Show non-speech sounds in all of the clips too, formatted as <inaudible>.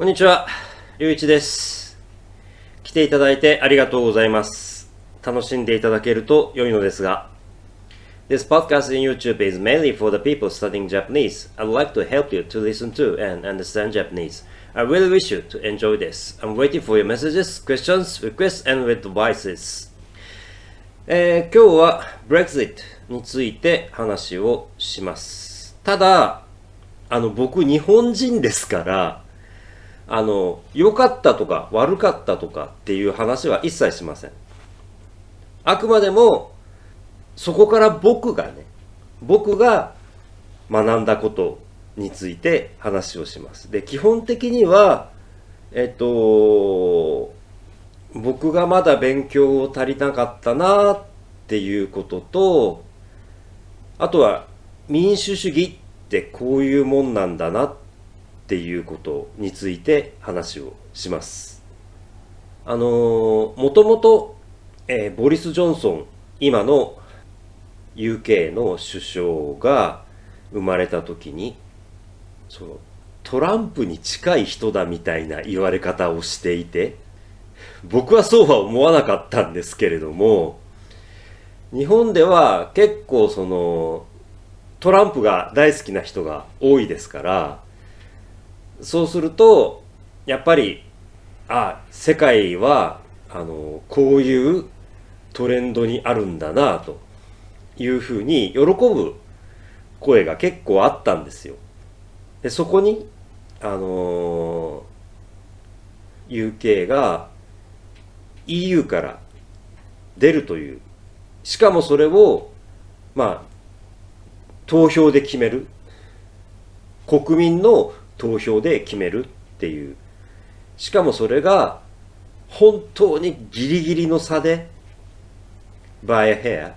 こんにちは、りゅういちです。来ていただいてありがとうございます。楽しんでいただけると良いのですが。This podcast in YouTube is mainly for the people studying Japanese. I'd like to help you to listen to and understand Japanese. I really wish you to enjoy this. I'm waiting for your messages, questions, requests, and advices. えー今日は Brexit について話をします。ただ、あの、僕日本人ですから、あの、良かったとか悪かったとかっていう話は一切しません。あくまでも、そこから僕がね、僕が学んだことについて話をします。で、基本的には、えっと、僕がまだ勉強を足りなかったなっていうことと、あとは民主主義ってこういうもんなんだなってていうことについて話をします。あのもともと、えーボリス・ジョンソン、今の UK の首相が生まれた時に、そのトランプに近い人だみたいな言われ方をしていて、僕はそうは思わなかったんですけれども、日本では結構そのトランプが大好きな人が多いですから、そうすると、やっぱり、あ、世界は、あの、こういうトレンドにあるんだな、というふうに喜ぶ声が結構あったんですよ。で、そこに、あの UK が EU から出るという、しかもそれを、まあ、投票で決める。国民の投票で決めるっていう。しかもそれが本当にギリギリの差で、by a hair、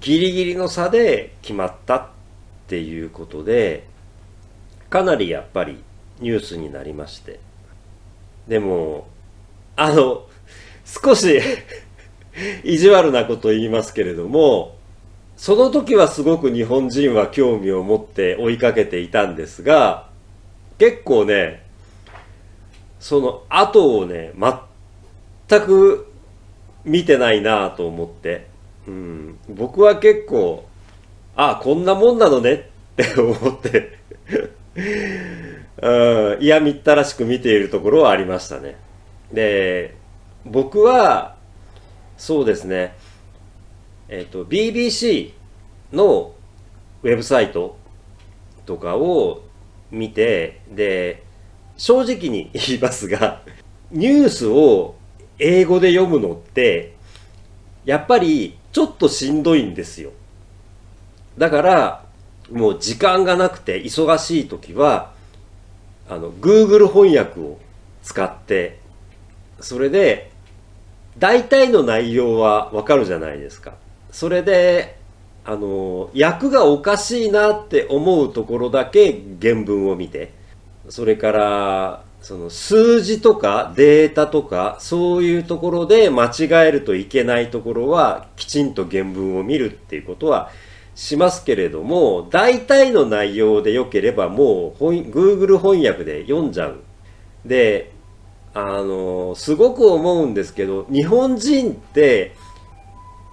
ギリギリの差で決まったっていうことで、かなりやっぱりニュースになりまして。でも、あの、少し <laughs> 意地悪なこと言いますけれども、その時はすごく日本人は興味を持って追いかけていたんですが、結構ね、その後をね、全く見てないなと思って、うん、僕は結構、あこんなもんなのねって思って、<laughs> うん、嫌みったらしく見ているところはありましたね。で、僕は、そうですね、えっ、と、BBC のウェブサイトとかを見て、で、正直に言いますが、ニュースを英語で読むのって、やっぱりちょっとしんどいんですよ。だから、もう時間がなくて忙しい時は、あの、Google 翻訳を使って、それで、大体の内容はわかるじゃないですか。それで、あの、訳がおかしいなって思うところだけ原文を見て、それから、その数字とかデータとか、そういうところで間違えるといけないところは、きちんと原文を見るっていうことはしますけれども、大体の内容で良ければもう Google 翻訳で読んじゃう。で、あの、すごく思うんですけど、日本人って、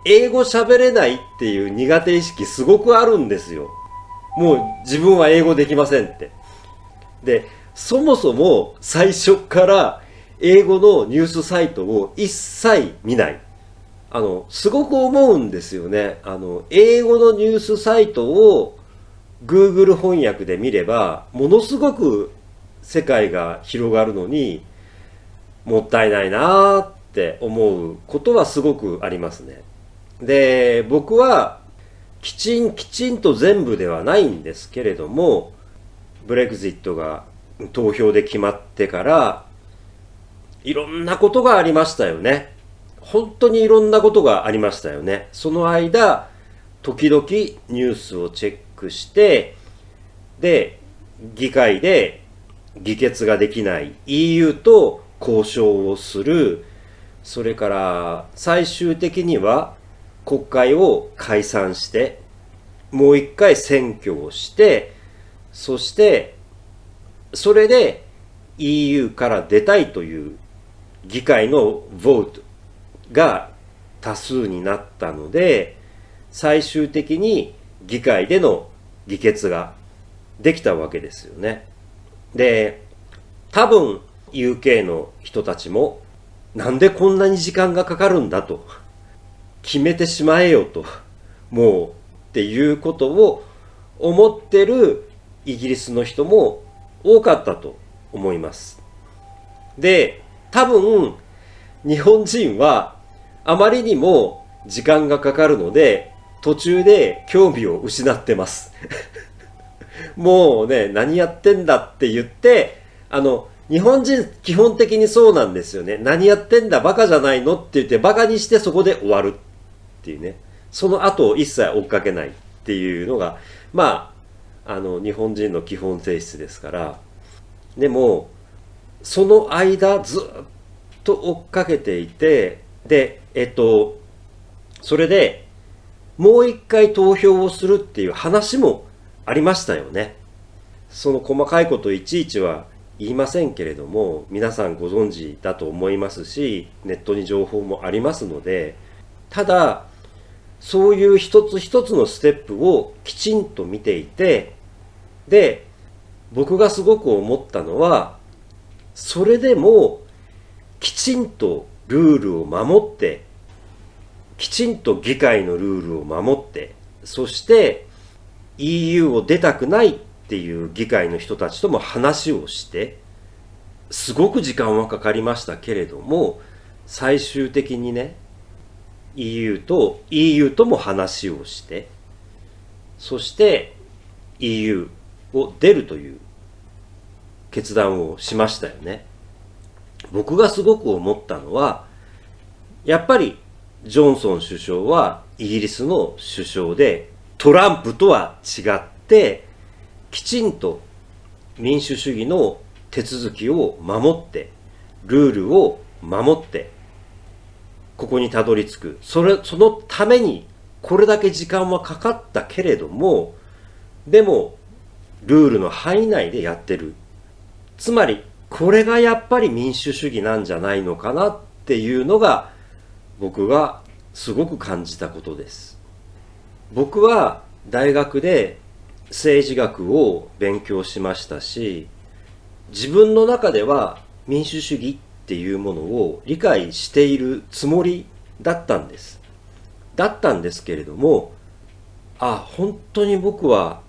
英語喋れないっていう苦手意識すごくあるんですよ。もう自分は英語できませんって。で、そもそも最初から英語のニュースサイトを一切見ない。あの、すごく思うんですよね。あの、英語のニュースサイトを Google 翻訳で見れば、ものすごく世界が広がるのに、もったいないなーって思うことはすごくありますね。で、僕は、きちんきちんと全部ではないんですけれども、ブレグジットが投票で決まってから、いろんなことがありましたよね。本当にいろんなことがありましたよね。その間、時々ニュースをチェックして、で、議会で議決ができない EU と交渉をする、それから最終的には国会を解散して、もう一回選挙をして、そして、それで EU から出たいという議会の vote が多数になったので、最終的に議会での議決ができたわけですよね。で、多分 UK の人たちもなんでこんなに時間がかかるんだと決めてしまえよともうっていうことを思ってるイギリスの人も多かったと思います。で、多分日本人はあまりにも時間がかかるので途中で興味を失ってます <laughs> もうね、何やってんだって言って、あの、日本人基本的にそうなんですよね。何やってんだバカじゃないのって言ってバカにしてそこで終わるっていうね。その後を一切追っかけないっていうのが、まあ、あの、日本人の基本性質ですから。でも、その間ずっと追っかけていて、で、えっと、それでもう一回投票をするっていう話もありましたよね。その細かいこといちいちは言いませんけれども、皆さんご存知だと思いますし、ネットに情報もありますので、ただ、そういう一つ一つのステップをきちんと見ていて、で、僕がすごく思ったのは、それでもきちんとルールを守って、きちんと議会のルールを守って、そして EU を出たくないっていう議会の人たちとも話をして、すごく時間はかかりましたけれども、最終的にね、EU と EU とも話をして、そして EU を出るという決断をしましたよね。僕がすごく思ったのは、やっぱりジョンソン首相はイギリスの首相でトランプとは違ってきちんと民主主義の手続きを守ってルールを守ってここにたどり着く。それそのためにこれだけ時間はかかったけれどもでもルールの範囲内でやってる。つまりこれがやっぱり民主主義なんじゃないのかなっていうのが僕がすごく感じたことです。僕は大学で政治学を勉強しましたし自分の中では民主主義っていうものを理解しているつもりだったんです。だったんですけれどもあ本当に僕は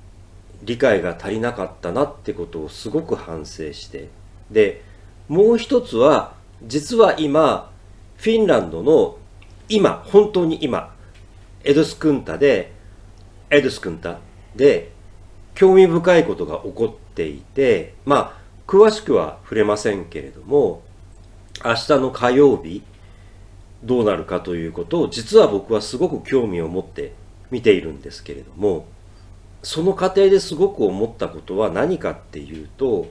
理解が足りなかったなってことをすごく反省してでもう一つは実は今フィンランドの今、本当に今、エドスクンタで、エドスクンタで興味深いことが起こっていて、まあ、詳しくは触れませんけれども、明日の火曜日、どうなるかということを、実は僕はすごく興味を持って見ているんですけれども、その過程ですごく思ったことは何かっていうと、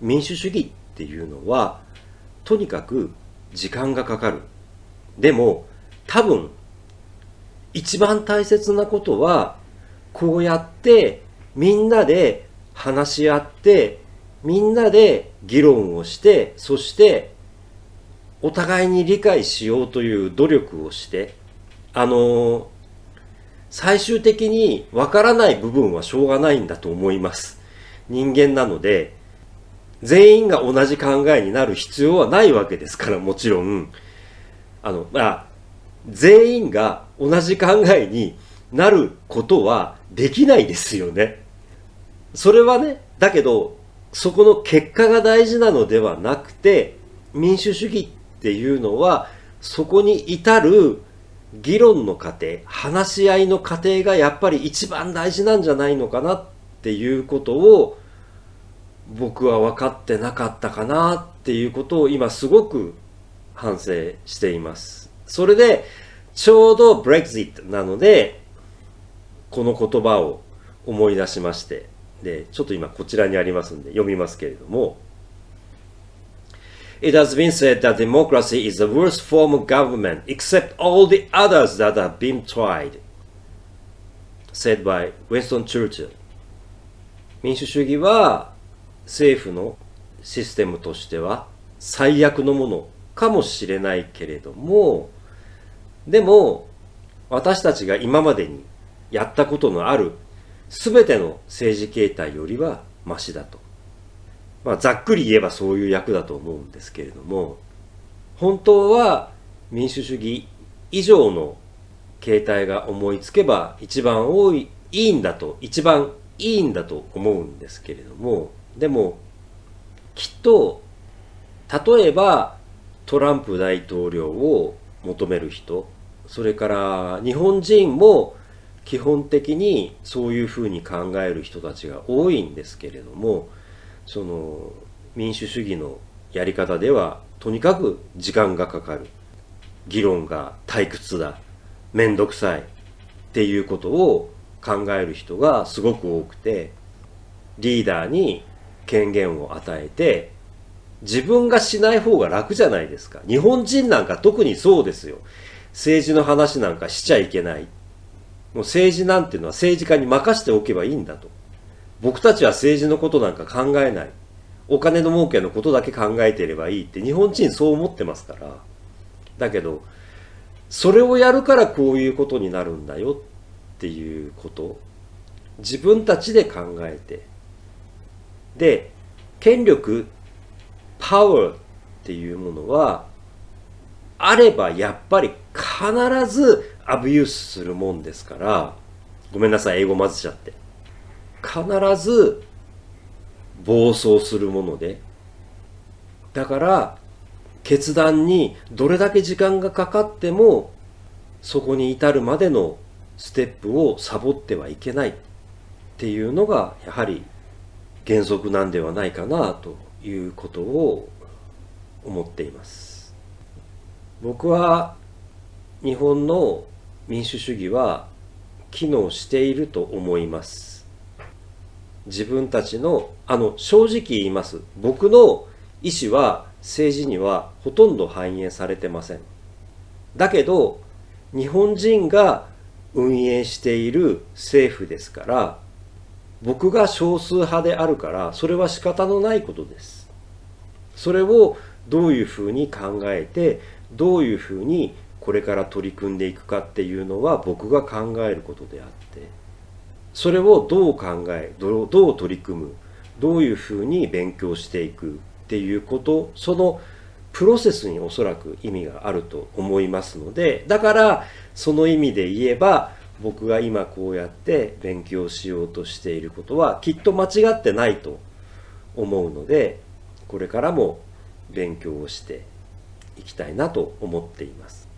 民主主義っていうのは、とにかく時間がかかる。でも多分一番大切なことはこうやってみんなで話し合ってみんなで議論をしてそしてお互いに理解しようという努力をしてあの最終的にわからない部分はしょうがないんだと思います人間なので全員が同じ考えになる必要はないわけですからもちろんあの、まあ、全員が同じ考えになることはできないですよね。それはね、だけど、そこの結果が大事なのではなくて、民主主義っていうのは、そこに至る議論の過程、話し合いの過程がやっぱり一番大事なんじゃないのかなっていうことを、僕は分かってなかったかなっていうことを今すごく反省しています。それで、ちょうど Brexit なので、この言葉を思い出しまして、で、ちょっと今こちらにありますんで読みますけれども、It has been said that democracy is the worst form of government except all the others that have been tried. said by Winston Churchill. 民主主義は政府のシステムとしては最悪のものかもしれないけれどもでも私たちが今までにやったことのある全ての政治形態よりはマシだと。まあ、ざっくり言えばそういう役だと思うんですけれども本当は民主主義以上の形態が思いつけば一番多いいいんだと一番いいんだと思うんですけれどもでもきっと例えばトランプ大統領を求める人それから日本人も基本的にそういうふうに考える人たちが多いんですけれどもその民主主義のやり方ではとにかく時間がかかる。議論が退屈だ。面倒くさい。っていうことを考える人がすごく多くてリーダーに権限を与えて自分がしない方が楽じゃないですか。日本人なんか特にそうですよ。政治の話なんかしちゃいけない。もう政治なんていうのは政治家に任しておけばいいんだと。僕たちは政治のことなんか考えない。お金の儲けのことだけ考えていればいいって日本人そう思ってますから。だけどそれをやるからこういうことになるんだよっていうこと。自分たちで考えて。で権力パワーっていうものはあればやっぱり必ずアブユースするもんですから。ごめんなさい英語混ぜちゃって。必ず暴走するものでだから決断にどれだけ時間がかかってもそこに至るまでのステップをサボってはいけないっていうのがやはり原則なんではないかなということを思っています。僕は日本の民主主義は機能していると思います。自分たちのあの正直言います。僕の意思は政治にはほとんど反映されてません。だけど日本人が運営している政府ですから僕が少数派であるからそれは仕方のないことです。それをどういうふうに考えてどういうふうにこれから取り組んでいくかっていうのは僕が考えることであって。それをどう考えどう取り組むどういうふうに勉強していくっていうことそのプロセスにおそらく意味があると思いますのでだからその意味で言えば僕が今こうやって勉強しようとしていることはきっと間違ってないと思うのでこれからも勉強をしていきたいなと思っています。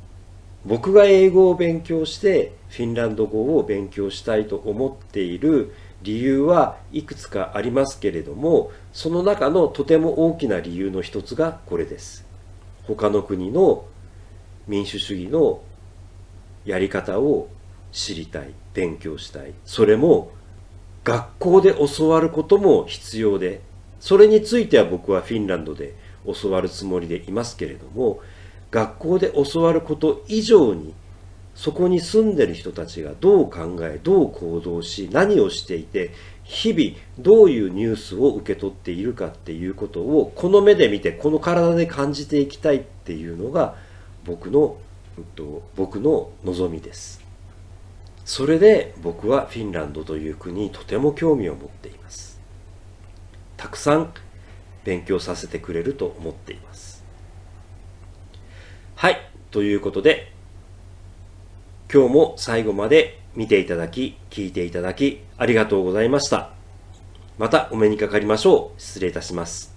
僕が英語を勉強してフィンランド語を勉強したいと思っている理由はいくつかありますけれどもその中のとても大きな理由の一つがこれです。他の国の民主主義のやり方を知りたい勉強したい。それも学校で教わることも必要でそれについては僕はフィンランドで教わるつもりでいますけれども学校で教わること以上にそこに住んでる人たちがどう考えどう行動し何をしていて日々どういうニュースを受け取っているかっていうことをこの目で見てこの体で感じていきたいっていうのが僕の、えっと、僕の望みです。それで僕はフィンランドという国にとても興味を持っています。たくさん勉強させてくれると思っています。はいということで今日も最後まで見ていただき聞いていただきありがとうございました。またお目にかかりましょう。失礼いたします。